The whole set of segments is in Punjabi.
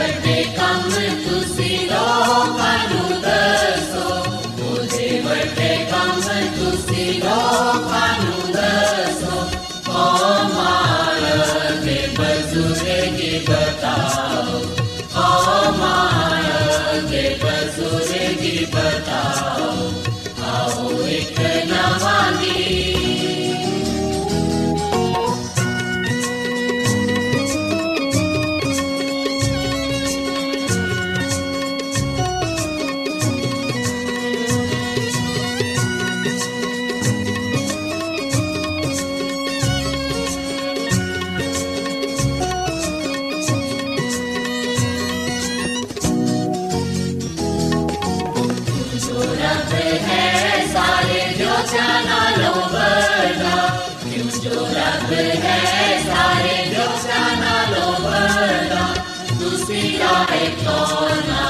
ਵੱਡੇ ਕੰਮ ਤੁਸੀਂ ਲੋਕਾਂ ਨੂੰ ਦੱਸੋ। ਉਹਦੇ ਵੱਡੇ ਕੰਮ ਤੁਸੀਂ ਲੋਕਾਂ ਨੂੰ ਰੱਬ ਹੈ ਸਾਰੇ ਲੋਕਾਂ ਨਾਲੋਂ ਬੜਾ ਤੁਸੀਂ ਆਏ ਕੋਨਾ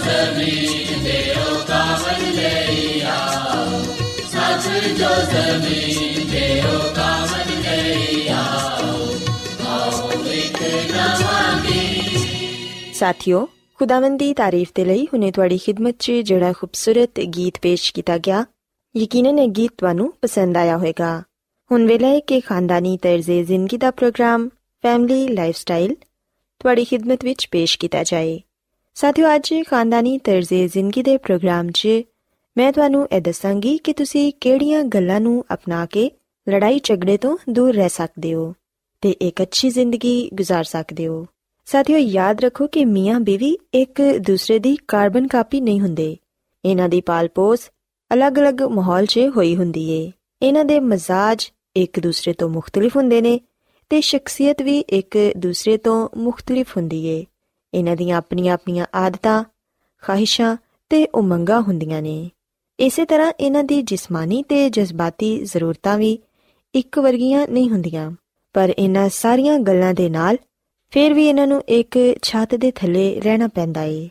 ज़मीन देव कामन ले आओ सच जो ज़मीन देव कामन ले आओ साथियों खुदावंदी तारीफ़ दे ਲਈ ਹੁਨੇ ਤੁਹਾਡੀ ਖਿਦਮਤ 'ਚ ਜਿਹੜਾ ਖੂਬਸੂਰਤ ਗੀਤ ਪੇਸ਼ ਕੀਤਾ ਗਿਆ ਯਕੀਨਨ ਇਹ ਗੀਤ ਤੁਹਾਨੂੰ ਪਸੰਦ ਆਇਆ ਹੋਵੇਗਾ ਹੁਣ ਵੇਲੇ ਹੈ ਕਿ ਖਾਨਦਾਨੀ ਤਰਜ਼ੇ ਜ਼ਿੰਦਗੀ ਦਾ ਪ੍ਰੋਗਰਾਮ ਫੈਮਿਲੀ ਲਾਈਫਸਟਾਈਲ ਤੁਹਾਡੀ ਖਿਦਮਤ ਵਿੱਚ ਪੇਸ਼ ਕੀਤਾ ਜਾਏ ਸਾਥਿਓ ਅੱਜ ਖਾਨਦਾਨੀ ਤਰਜ਼ੇ ਜ਼ਿੰਦਗੀ ਦੇ ਪ੍ਰੋਗਰਾਮ 'ਚ ਮੈਂ ਤੁਹਾਨੂੰ ਇਹ ਦੱਸਾਂਗੀ ਕਿ ਤੁਸੀਂ ਕਿਹੜੀਆਂ ਗੱਲਾਂ ਨੂੰ ਅਪਣਾ ਕੇ ਲੜਾਈ ਝਗੜੇ ਤੋਂ ਦੂਰ ਰਹਿ ਸਕਦੇ ਹੋ ਤੇ ਇੱਕ ਅੱਛੀ ਜ਼ਿੰਦਗੀ گزار ਸਕਦੇ ਹੋ ਸਾਥੀਓ ਯਾਦ ਰੱਖੋ ਕਿ ਮੀਆਂ ਬੀਵੀ ਇੱਕ ਦੂਸਰੇ ਦੀ ਕਾਰਬਨ ਕਾਪੀ ਨਹੀਂ ਹੁੰਦੇ ਇਹਨਾਂ ਦੀ ਪਾਲਪੋਸ ਅਲੱਗ-ਅਲੱਗ ਮਾਹੌਲ 'ਚ ਹੋਈ ਹੁੰਦੀ ਏ ਇਹਨਾਂ ਦੇ ਮਜ਼ਾਜ ਇੱਕ ਦੂਸਰੇ ਤੋਂ ਮੁxtਲਿਫ ਹੁੰਦੇ ਨੇ ਤੇ ਸ਼ਖਸੀਅਤ ਵੀ ਇੱਕ ਦੂਸਰੇ ਤੋਂ ਮੁxtਲਿਫ ਹੁੰਦੀ ਏ। ਇਹਨਾਂ ਦੀਆਂ ਆਪਣੀਆਂ-ਆਪਣੀਆਂ ਆਦਤਾਂ, ਖਾਹਿਸ਼ਾਂ ਤੇ ਉਮੰਗਾਂ ਹੁੰਦੀਆਂ ਨੇ। ਇਸੇ ਤਰ੍ਹਾਂ ਇਹਨਾਂ ਦੀ ਜਿਸਮਾਨੀ ਤੇ ਜਜ਼ਬਾਤੀ ਜ਼ਰੂਰਤਾਂ ਵੀ ਇੱਕ ਵਰਗੀਆਂ ਨਹੀਂ ਹੁੰਦੀਆਂ। ਪਰ ਇਹਨਾਂ ਸਾਰੀਆਂ ਗੱਲਾਂ ਦੇ ਨਾਲ ਫਿਰ ਵੀ ਇਹਨਾਂ ਨੂੰ ਇੱਕ ਛੱਤ ਦੇ ਥੱਲੇ ਰਹਿਣਾ ਪੈਂਦਾ ਏ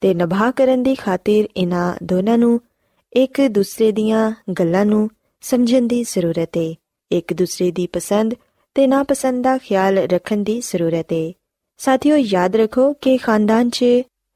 ਤੇ ਨਿਭਾ ਕਰਨ ਦੀ ਖਾਤਰ ਇਹਨਾਂ ਦੋਨਾਂ ਨੂੰ ਇੱਕ ਦੂਸਰੇ ਦੀਆਂ ਗੱਲਾਂ ਨੂੰ ਸਮਝਣ ਦੀ ਜ਼ਰੂਰਤ ਏ। ਇੱਕ ਦੂਸਰੇ ਦੀ ਪਸੰਦ ਤੇ ਨਾਪਸੰਦ ਦਾ ਖਿਆਲ ਰੱਖਣ ਦੀ ਜ਼ਰੂਰਤ ਏ। ਸਾਥੀਓ, ਯਾਦ ਰੱਖੋ ਕਿ ਖਾਨਦਾਨ 'ਚ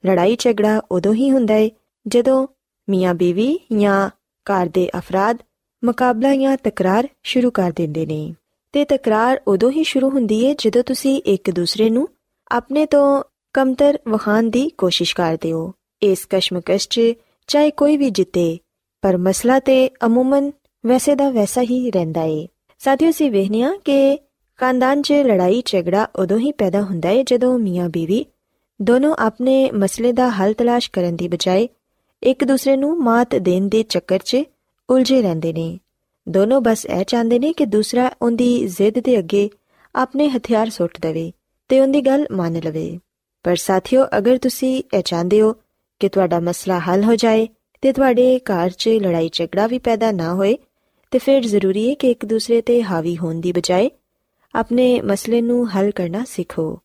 ਲੜਾਈ ਝਗੜਾ ਉਦੋਂ ਹੀ ਹੁੰਦਾ ਏ ਜਦੋਂ ਮੀਆਂ ਬੀਵੀ ਜਾਂ ਘਰ ਦੇ ਅਫਰਾਦ ਮੁਕਾਬਲਾ ਜਾਂ ਤਕਰਾਰ ਸ਼ੁਰੂ ਕਰ ਦਿੰਦੇ ਨੇ। ਤੇ ਤਕਰਾਰ ਉਦੋਂ ਹੀ ਸ਼ੁਰੂ ਹੁੰਦੀ ਏ ਜਦੋਂ ਤੁਸੀਂ ਇੱਕ ਦੂਸਰੇ ਨੂੰ ਆਪਣੇ ਤੋਂ ਕਮਤਰ ਵਖਾਨ ਦੀ ਕੋਸ਼ਿਸ਼ ਕਰਦੇ ਹੋ। ਇਸ ਕਸ਼ਮਕਸ਼ 'ਚ ਚਾਹੇ ਕੋਈ ਵੀ ਜਿੱਤੇ, ਪਰ ਮਸਲਾ ਤੇ ਅਮੂਮਨ ਵੈਸੇ ਦਾ ਵੈਸਾ ਹੀ ਰਹਿੰਦਾ ਏ। ਸਾਥੀਓ ਸੀ ਵੇਖਨੀਆ ਕਿ ਖਾਨਦਾਨ 'ਚ ਲੜਾਈ, ਝਗੜਾ ਉਦੋਂ ਹੀ ਪੈਦਾ ਹੁੰਦਾ ਏ ਜਦੋਂ ਮੀਆਂ ਬੀਵੀ ਦੋਨੋਂ ਆਪਣੇ ਮਸਲੇ ਦਾ ਹੱਲ ਤਲਾਸ਼ ਕਰਨ ਦੀ ਬਜਾਏ ਇੱਕ ਦੂਸਰੇ ਨੂੰ ਮਾਤ ਦੇਣ ਦੇ ਚੱਕਰ 'ਚ ਉਲਝੇ ਰਹਿੰਦੇ ਨੇ। ਦੋਨੋਂ ਬਸ ਇਹ ਚਾਹੁੰਦੇ ਨੇ ਕਿ ਦੂਸਰਾ ਉਹਦੀ ਜ਼ਿੱਦ ਦੇ ਅੱਗੇ ਆਪਣੇ ਹਥਿਆਰ ਸੁੱਟ ਦੇਵੇ ਤੇ ਉਹਦੀ ਗੱਲ ਮੰਨ ਲਵੇ। ਪਰ ਸਾਥੀਓ, ਅਗਰ ਤੁਸੀਂ ਇਹ ਚਾਹੁੰਦੇ ਹੋ ਕਿ ਤੁਹਾਡਾ ਮਸਲਾ ਹੱਲ ਹੋ ਜਾਏ ਤੇ ਤੁਹਾਡੇ ਘਰ 'ਚ ਲੜਾਈ ਝਗੜਾ ਵੀ ਪੈਦਾ ਨਾ ਹੋਏ ਤੇ ਫਿਰ ਜ਼ਰੂਰੀ ਹੈ ਕਿ ਇੱਕ ਦੂਸਰੇ ਤੇ ਹਾਵੀ ਹੋਣ ਦੀ ਬਜਾਏ ਆਪਣੇ ਮਸਲੇ ਨੂੰ ਹੱਲ ਕਰਨਾ ਸਿੱਖੋ।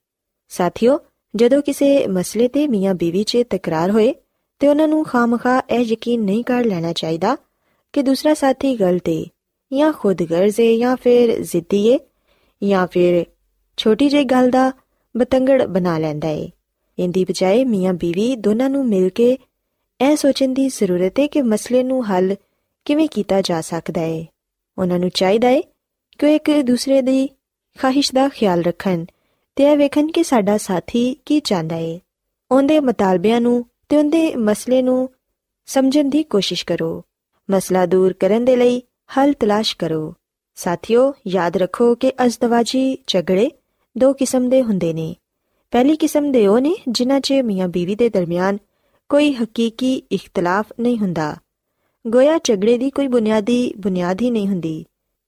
ਸਾਥੀਓ, ਜਦੋਂ ਕਿਸੇ ਮਸਲੇ ਤੇ ਮੀਆਂ ਬੀਵੀ 'ਚ ਤਕਰਾਰ ਹੋਏ ਤੇ ਉਹਨਾਂ ਨੂੰ ਖਾਮਖਾ ਇਹ ਯਕੀਨ ਨਹੀਂ ਕਰ ਲੈਣਾ ਚਾਹੀਦਾ ਕਿ ਦੂਸਰਾ ਸਾਥੀ ਗਲਤ ਹੈ ਜਾਂ ਖੁਦਗਰਜ਼ ਹੈ ਜਾਂ ਫਿਰ ਜ਼ਿੱਦੀ ਹੈ ਜਾਂ ਫਿਰ ਛੋਟੀ ਜਿਹੀ ਗੱਲ ਦਾ ਬਤੰਗੜ ਬਣਾ ਲੈਂਦਾ ਹੈ ਇੰਦੀ ਬਜਾਏ ਮੀਆਂ ਬੀਵੀ ਦੋਨਾਂ ਨੂੰ ਮਿਲ ਕੇ ਇਹ ਸੋਚਣ ਦੀ ਜ਼ਰੂਰਤ ਹੈ ਕਿ ਮਸਲੇ ਨੂੰ ਹੱਲ ਕਿਵੇਂ ਕੀਤਾ ਜਾ ਸਕਦਾ ਹੈ ਉਹਨਾਂ ਨੂੰ ਚਾਹੀਦਾ ਹੈ ਕਿ ਇੱਕ ਦੂਸਰੇ ਦੀ ਖਾਹਿਸ਼ ਦਾ ਖਿਆਲ ਰੱਖਣ ਤੇ ਇਹ ਵੇਖਣ ਕਿ ਸਾਡਾ ਸਾਥੀ ਕੀ ਚਾਹੁੰਦਾ ਹੈ ਉਹਦੇ ਮਤਾਲਬਿਆਂ ਨੂੰ ਤੇ ਉਹਦੇ ਮਸਲੇ ਨੂੰ ਸਮਝਣ ਦੀ ਕੋਸ਼ਿਸ਼ ਕਰੋ। ਮਸਲਾ ਦੂਰ ਕਰਨ ਦੇ ਲਈ ਹੱਲ ਤਲਾਸ਼ ਕਰੋ। ਸਾਥੀਓ, ਯਾਦ ਰੱਖੋ ਕਿ ਅਜ਼ਦਵਾਜੀ ਝਗੜੇ ਦੋ ਕਿਸਮ ਦੇ ਹੁੰਦੇ ਨੇ। ਪਹਿਲੀ ਕਿਸਮ ਦੇ ਉਹ ਨੇ ਜਿਨ੍ਹਾਂ 'ਚ ਮੀਆਂ ਬੀਵੀ ਦੇ ਦਰਮਿਆਨ ਕੋਈ ਹਕੀਕੀ ਇਖਤਲਾਫ ਨਹੀਂ ਹੁੰਦਾ। ਗੋਇਆ ਝਗੜੇ ਦੀ ਕੋਈ ਬੁਨਿਆਦੀ, ਬੁਨਿਆਦ ਹੀ ਨਹੀਂ ਹੁੰਦੀ।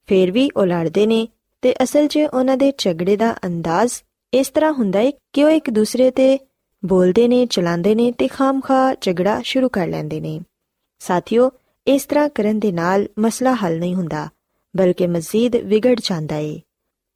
ਫੇਰ ਵੀ ਉਹ ਲੜਦੇ ਨੇ ਤੇ ਅਸਲ 'ਚ ਉਹਨਾਂ ਦੇ ਝਗੜੇ ਦਾ ਅੰਦਾਜ਼ ਇਸ ਤਰ੍ਹਾਂ ਹੁੰਦਾ ਹੈ ਕਿ ਉਹ ਇੱਕ ਦੂਸਰੇ ਤੇ ਬੋਲਦੇ ਨੇ, ਚਲਾਉਂਦੇ ਨੇ ਤੇ ਖਾਮਖਾ ਝਗੜਾ ਸ਼ੁਰੂ ਕਰ ਲੈਂਦੇ ਨੇ। ਸਾਥੀਓ, ਇਸ ਤਰ੍ਹਾਂ ਕਰਨ ਦੇ ਨਾਲ ਮਸਲਾ ਹੱਲ ਨਹੀਂ ਹੁੰਦਾ, ਬਲਕਿ ਮਜ਼ੀਦ ਵਿਗੜ ਜਾਂਦਾ ਏ।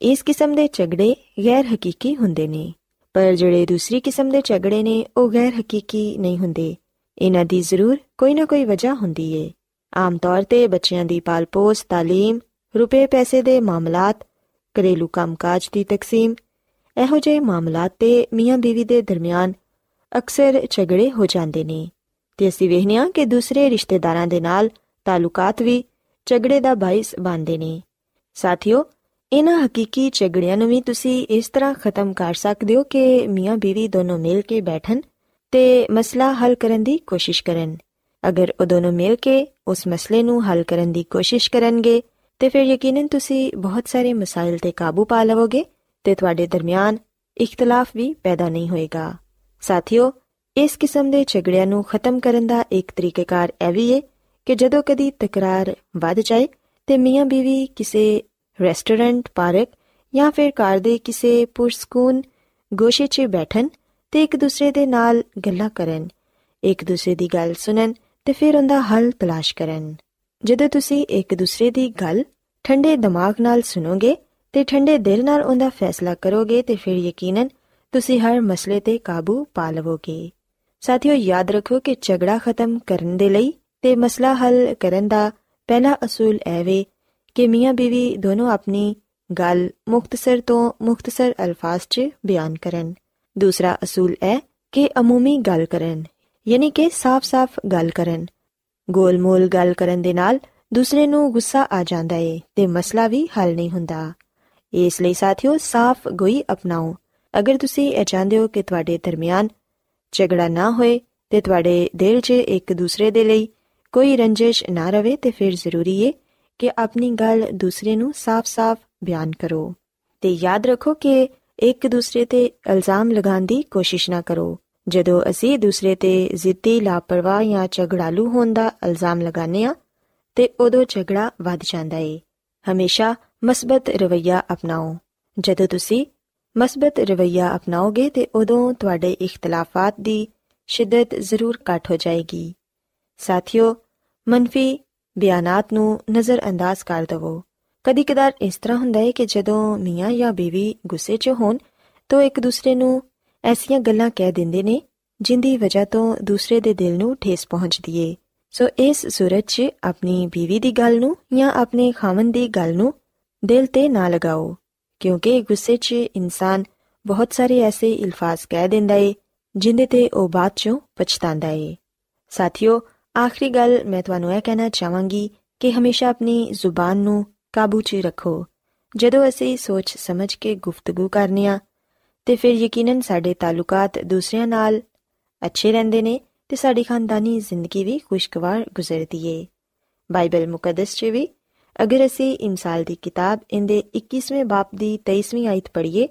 ਇਸ ਕਿਸਮ ਦੇ ਝਗੜੇ ਗੈਰ ਹਕੀਕੀ ਹੁੰਦੇ ਨੇ, ਪਰ ਜਿਹੜੇ ਦੂਸਰੀ ਕਿਸਮ ਦੇ ਝਗੜੇ ਨੇ, ਉਹ ਗੈਰ ਹਕੀਕੀ ਨਹੀਂ ਹੁੰਦੇ। ਇਹਨਾਂ ਦੀ ਜ਼ਰੂਰ ਕੋਈ ਨਾ ਕੋਈ ਵਜ੍ਹਾ ਹੁੰਦੀ ਏ। ਆਮ ਤੌਰ ਤੇ ਬੱਚਿਆਂ ਦੀ ਪਾਲਪੋਸ, ਤਾਲੀਮ, ਰੁਪਏ ਪੈਸੇ ਦੇ ਮਾਮਲਾਤ, ਘਰੇਲੂ ਕੰਮਕਾਜ ਦੀ ਤਕਸੀਮ, ਇਹੋ ਜਿਹੇ ਮਾਮਲਾਤ ਤੇ ਮੀਆਂ ਬੀਵੀ ਦੇ ਦਰਮਿਆਨ ਅਕਸਰ ਝਗੜੇ ਹੋ ਜਾਂਦੇ ਨੇ ਤੇ ਅਸੀਂ ਵੇਖਿਆ ਕਿ ਦੂਸਰੇ ਰਿਸ਼ਤੇਦਾਰਾਂ ਦੇ ਨਾਲ ਤਾਲੁਕਾਤ ਵੀ ਝਗੜੇ ਦਾ ਬਾਇਸ ਬਣਦੇ ਨੇ। ਸਾਥੀਓ, ਇਹਨਾਂ ਹਕੀਕੀ ਝਗੜਿਆਂ ਨੂੰ ਵੀ ਤੁਸੀਂ ਇਸ ਤਰ੍ਹਾਂ ਖਤਮ ਕਰ ਸਕਦੇ ਹੋ ਕਿ ਮੀਆਂ ਬੀਵੀ ਦੋਨੋਂ ਮਿਲ ਕੇ ਬੈਠਣ ਤੇ ਮਸਲਾ ਹੱਲ ਕਰਨ ਦੀ ਕੋਸ਼ਿਸ਼ ਕਰਨ। ਅਗਰ ਉਹ ਦੋਨੋਂ ਮਿਲ ਕੇ ਉਸ ਮਸਲੇ ਨੂੰ ਹੱਲ ਕਰਨ ਦੀ ਕੋਸ਼ਿਸ਼ ਕਰਨਗੇ, ਤੇ ਫਿਰ ਯਕੀਨਨ ਤੁਸੀਂ ਬਹੁਤ ਸਾਰੇ ਮਸਾਇਲ ਤੇ ਕਾਬੂ ਪਾ ਲਵੋਗੇ ਤੇ ਤੁਹਾਡੇ ਦਰਮਿਆਨ ਇਖਤਲਾਫ ਵੀ ਪੈਦਾ ਨਹੀਂ ਹੋਏਗਾ। ਸਾਥੀਓ, ਇਸ ਕਿਸਮ ਦੇ ਝਗੜਿਆਂ ਨੂੰ ਖਤਮ ਕਰਨ ਦਾ ਇੱਕ ਤਰੀਕੇਕਾਰ ਇਹ ਵੀ ਹੈ ਕਿ ਜਦੋਂ ਕਦੀ ਤਕਰਾਰ ਵੱਧ ਜਾਏ, ਤੇ ਮੀਆਂ ਬੀਵੀ ਕਿਸੇ ਰੈਸਟੋਰੈਂਟ, ਪਾਰਕ ਜਾਂ ਫਿਰ ਕਾਰ ਦੇ ਕਿਸੇ ਪੁਰਸਕੂਨ ਗੋਸ਼ੇ 'ਚ ਬੈਠਣ ਤੇ ਇੱਕ ਦੂਸਰੇ ਦੇ ਨਾਲ ਗੱਲਾਂ ਕਰਨ, ਇੱਕ ਦੂਸਰੇ ਦੀ ਗੱਲ ਸੁਣਨ ਤੇ ਫਿਰ ਉਹਦਾ ਹੱਲ ਤਲਾਸ਼ ਕਰਨ। ਜਦੋਂ ਤੁਸੀਂ ਇੱਕ ਦੂਸਰੇ ਦੀ ਗੱਲ ਠੰਡੇ ਦਿਮਾਗ ਨਾਲ ਸੁਣੋਗੇ ਤੇ ਠੰਡੇ ਦਿਲ ਨਾਲ ਉਹਦਾ ਫੈਸਲਾ ਕਰੋਗੇ ਤੇ ਫਿਰ ਯਕੀਨਨ ਤੁਸੀਂ ਹਰ ਮਸਲੇ ਤੇ ਕਾਬੂ ਪਾ ਲਵੋਗੇ। ਸਾਥੀਓ, ਯਾਦ ਰੱਖੋ ਕਿ ਝਗੜਾ ਖਤਮ ਕਰਨ ਦੇ ਲਈ ਤੇ ਮਸਲਾ ਹੱਲ ਕਰਨ ਦਾ ਪਹਿਲਾ ਅਸੂਲ ਇਹ ਵੇ ਕਿ ਮੀਆਂ ਬੀਵੀ ਦੋਨੋਂ ਆਪਣੀ ਗੱਲ ਮੁਖਤਸਰ ਤੋਂ ਮੁਖਤਸਰ ਅਲਫਾਜ਼ 'ਚ ਬਿਆਨ ਕਰਨ। ਦੂਸਰਾ ਅਸੂਲ ਹੈ ਕਿ ਅਮੂਮੀ ਗੱਲ ਕਰਨ, ਯਾਨੀ ਕਿ ਸਾਫ਼-ਸਾਫ਼ ਗੱਲ ਕਰਨ। ਗੋਲ-ਮੋਲ ਗੱਲ ਕਰਨ ਦੇ ਨਾਲ ਦੂਸਰੇ ਨੂੰ ਗੁੱਸਾ ਆ ਜਾਂਦਾ ਏ ਤੇ ਮਸਲਾ ਵੀ ਹੱਲ ਨਹੀਂ ਹੁੰਦਾ। ਇਸ ਲਈ ਸਾਥੀਓ, ਸਾਫ਼ ਗੋਈ ਅਪਣਾਓ। ਅਗਰ ਤੁਸੀਂ ਇਹ ਚਾਹੁੰਦੇ ਹੋ ਕਿ ਤੁਹਾਡੇ ਦਰਮਿਆਨ ਝਗੜਾ ਨਾ ਹੋਏ ਤੇ ਤੁਹਾਡੇ ਦਿਲ 'ਚ ਇੱਕ ਦੂਸਰੇ ਦੇ ਲਈ ਕੋਈ ਰੰਜਿਸ਼ ਨਾ ਰਵੇ ਤੇ ਫਿਰ ਜ਼ਰੂਰੀ ਏ ਕਿ ਆਪਣੀ ਗੱਲ ਦੂਸਰੇ ਨੂੰ ਸਾਫ਼-ਸਾਫ਼ ਬਿਆਨ ਕਰੋ। ਤੇ ਯਾਦ ਰੱਖੋ ਕਿ ਇੱਕ ਦੂਸਰੇ ਤੇ ਇਲਜ਼ਾਮ ਲਗਾਉਣ ਦੀ ਕੋਸ਼ਿਸ਼ ਨਾ ਕਰੋ। ਜਦੋਂ ਅਸੀਂ ਦੂਸਰੇ ਤੇ ਜ਼ਿੱਦੀ, ਲਾਪਰਵਾਹ ਜਾਂ ਝਗੜਾਲੂ ਹੋਣ ਦਾ ਇਲਜ਼ਾਮ ਲਗਾਉਂਦੇ ਆ ਤੇ ਉਦੋਂ ਝਗੜਾ ਵੱਧ ਜਾਂਦਾ ਏ। ਹਮੇਸ਼ਾ ਮਸਬਤ ਰਵਈਆ ਅਪਣਾਓ। ਜਦੋਂ ਤੁਸੀਂ ਮਸਬਤ ਰਵਈਆ ਅਪਣਾਓਗੇ, ਤੇ ਉਦੋਂ ਤੁਹਾਡੇ ਇਖਤਲਾਫਾਤ ਦੀ ਸ਼ਿੱਦਤ ਜ਼ਰੂਰ ਘਟ ਹੋ ਜਾਏਗੀ। ਸਾਥੀਓ, ਮੰਨਫੀ ਬਿਆਨਾਤ ਨੂੰ ਨਜ਼ਰ ਅੰਦਾਜ਼ ਕਰ ਦਵੋ। ਕਦੀ-ਕਦਾਰ ਇਸ ਤਰ੍ਹਾਂ ਹੁੰਦਾ ਹੈ ਕਿ ਜਦੋਂ ਮੀਆਂ ਜਾਂ ਬੀਵੀ ਗੁੱਸੇ 'ਚ ਹੋਣ, ਤਾਂ ਇੱਕ ਦੂਸਰੇ ਨੂੰ ਐਸੀਆਂ ਗੱਲਾਂ ਕਹਿ ਦਿੰਦੇ ਨੇ, ਜਿੰਦੀ ਵਜ੍ਹਾ ਤੋਂ ਦੂਸਰੇ ਦੇ ਦਿਲ ਨੂੰ ਠੇਸ ਪਹੁੰਚਦੀ ਏ। ਸੋ ਇਸ ਸੂਰਤ 'ਚ ਆਪਣੀ ਬੀਵੀ ਦੀ ਗੱਲ ਨੂੰ ਜਾਂ ਆਪਣੇ ਖਾਵਨ ਦੀ ਗੱਲ ਨੂੰ ਦਿਲ ਤੇ ਨਾ ਲਗਾਓ, ਕਿਉਂਕਿ ਗੁੱਸੇ 'ਚ ਇਨਸਾਨ ਬਹੁਤ ਸਾਰੇ ਐਸੇ ਇਲਫਾਜ਼ ਕਹਿ ਦਿੰਦਾ ਏ, ਜਿੰਦੇ ਤੇ ਉਹ ਬਾਅਦ 'ਚੋਂ ਪਛਤਾਉਂਦਾ ਏ। ਸਾਥੀਓ, ਆਖਰੀ ਗੱਲ ਮੈਂ ਤੁਹਾਨੂੰ ਇਹ ਕਹਿਣਾ ਚਾਹਾਂਗੀ ਕਿ ਹਮੇਸ਼ਾ ਆਪਣੀ ਜ਼ੁਬਾਨ ਨੂੰ ਕਾਬੂ 'ਚ ਰੱਖੋ। ਜਦੋਂ ਅਸੀਂ ਸੋਚ ਸਮਝ ਕੇ ਗੁਫ਼ਤਗੂ ਕਰਨੀ ਆ, ਤੇ ਫਿਰ ਯਕੀਨਨ ਸਾਡੇ ਤਾਲੁਕਾਤ ਦੂਸਰਿਆਂ ਨਾਲ ਅੱਛੇ ਰਹਿੰਦੇ ਨੇ ਤੇ ਸਾਡੀ ਖਾਨਦਾਨੀ ਜ਼ਿੰਦਗੀ ਵੀ ਖੁਸ਼ਗਵਾਰ ਗੁਜ਼ਰਦੀ ਏ। ਬਾਈਬਲ ਮੁਕੱਦਸ 'ਚ ਵੀ, ਅਗਰ ਅਸੀਂ ਇਮਸਾਲ ਦੀ ਕਿਤਾਬ ਇਹਦੇ 21ਵੇਂ ਬਾਪ ਦੀ 23ਵੀਂ ਆਇਤ ਪੜ੍ਹੀਏ,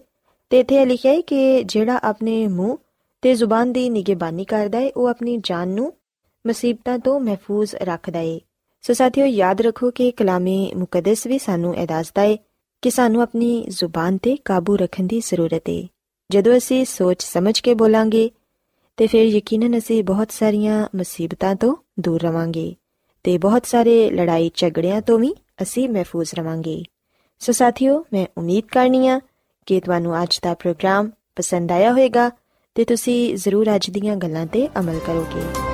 ਤੇ ਇੱਥੇ ਲਿਖਿਆ ਹੈ ਕਿ ਜਿਹੜਾ ਆਪਣੇ ਮੂੰਹ ਤੇ ਜ਼ੁਬਾਨ ਦੀ ਨਿਗਹਿਬਾਨੀ ਕਰਦਾ ਹੈ ਉਹ ਆਪਣੀ ਜਾਨ ਨੂੰ ਮੁਸੀਬਤਾਂ ਤੋਂ ਮਹਿਫੂਜ਼ ਰੱਖਦਾ ਏ। ਸੋ ਸਾਥੀਓ, ਯਾਦ ਰੱਖੋ ਕਿ ਕਲਾਮੇ ਮੁਕੱਦਸ ਵੀ ਸਾਨੂੰ ਇਹ ਦੱਸਦਾ ਏ ਕਿ ਸਾਨੂੰ ਆਪਣੀ ਜ਼ੁਬਾਨ ਤੇ ਕਾਬੂ ਰੱਖਣ ਦੀ ਜ਼ਰੂਰਤ ਏ। ਜਦੋਂ ਅਸੀਂ ਸੋਚ ਸਮਝ ਕੇ ਬੋਲਾਂਗੇ, ਤੇ ਫਿਰ ਯਕੀਨਨ ਅਸੀਂ ਬਹੁਤ ਸਾਰੀਆਂ ਮੁਸੀਬਤਾਂ ਤੋਂ ਦੂਰ ਰਵਾਂਗੇ ਤੇ ਬਹੁਤ ਸਾਰੇ ਲੜਾਈ ਝਗੜਿਆਂ ਤੋਂ ਵੀ ਅਸੀਂ ਮਹਿਫੂਜ਼ ਰਵਾਂਗੇ। ਸੋ ਸਾਥੀਓ, ਮੈਂ ਉਮੀਦ ਕਰਨੀ ਆ ਕਿ ਤੁਹਾਨੂੰ ਅੱਜ ਦਾ ਪ੍ਰੋਗਰਾਮ ਪਸੰਦ ਆਇਆ ਹੋਵੇਗਾ ਤੇ ਤੁਸੀਂ ਜ਼ਰੂਰ ਅੱਜ ਦੀਆਂ ਗੱਲਾਂ ਤੇ ਅਮਲ ਕਰੋਗੇ।